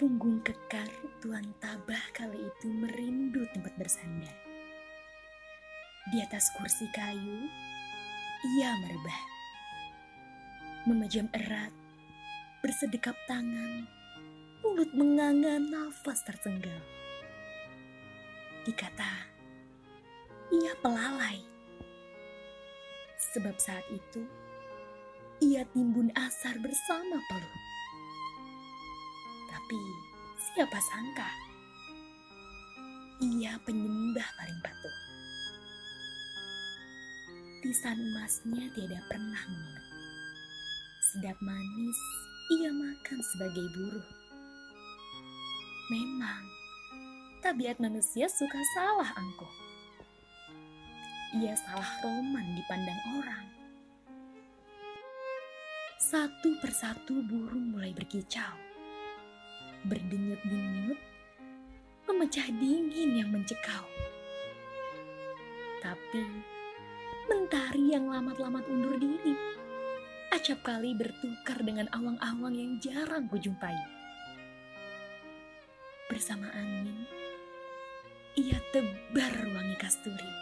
Punggung kekar Tuan Tabah kali itu merindu tempat bersandar. Di atas kursi kayu, ia merebah. Memejam erat, bersedekap tangan, mulut menganga nafas tertenggal. Dikata, ia pelalai. Sebab saat itu, ia timbun asar bersama peluh. Tapi siapa sangka, ia penyembah paling patuh. Tisan emasnya tiada pernah mengeluh. Sedap manis ia makan sebagai buruh. Memang, tabiat manusia suka salah angkuh. Ia salah roman dipandang orang. Satu persatu burung mulai berkicau. Berdenyut-denyut, memecah dingin yang mencekau. Tapi, mentari yang lamat-lamat undur diri acap kali bertukar dengan awang-awang yang jarang kujumpai. Bersama angin, ia tebar wangi kasturi.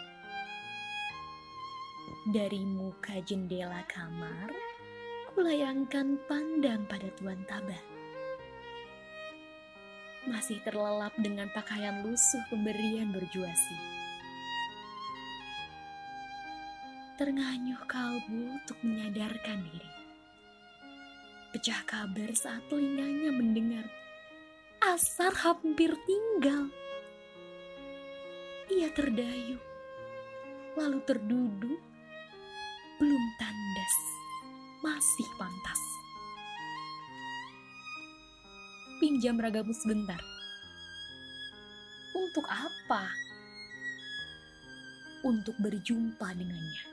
Dari muka jendela kamar, kulayangkan pandang pada Tuan Tabah. Masih terlelap dengan pakaian lusuh pemberian berjuasi. Ternganyuh kalbu untuk menyadarkan diri. Pecah kabar saat telinganya mendengar asar hampir tinggal. Ia terdayung, lalu terduduk, belum tandas, masih pantas. Pinjam ragamu sebentar. Untuk apa? Untuk berjumpa dengannya.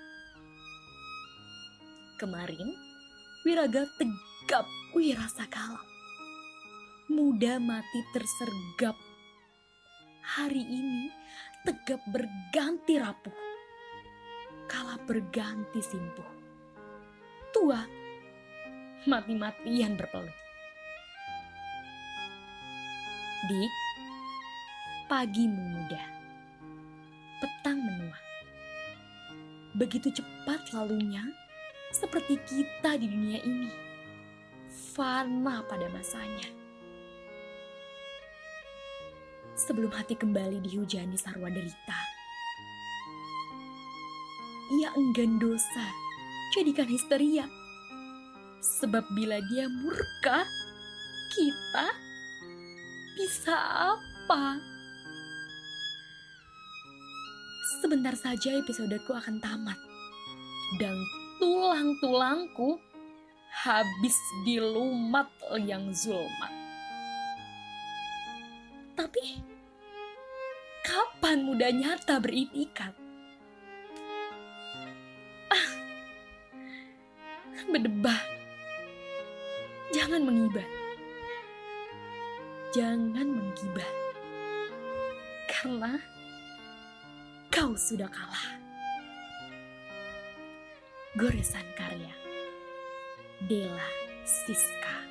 Kemarin, Wiraga tegap wirasa kalam. Muda mati tersergap. Hari ini tegap berganti rapuh. Kala berganti simpuh. Tua, mati-matian berpeluh. Dik, pagi muda, petang menua. Begitu cepat lalunya, seperti kita di dunia ini, fana pada masanya. Sebelum hati kembali dihujani sarwa derita, ia enggan dosa, jadikan histeria. Sebab bila dia murka, kita bisa apa? Sebentar saja episodeku akan tamat. Dan tulang-tulangku habis dilumat yang zulmat. Tapi kapan muda nyata beritikat? Ah, berdebah. Jangan mengibah. Jangan menggibah. Karena kau sudah kalah. Goresan Karya Dela Siska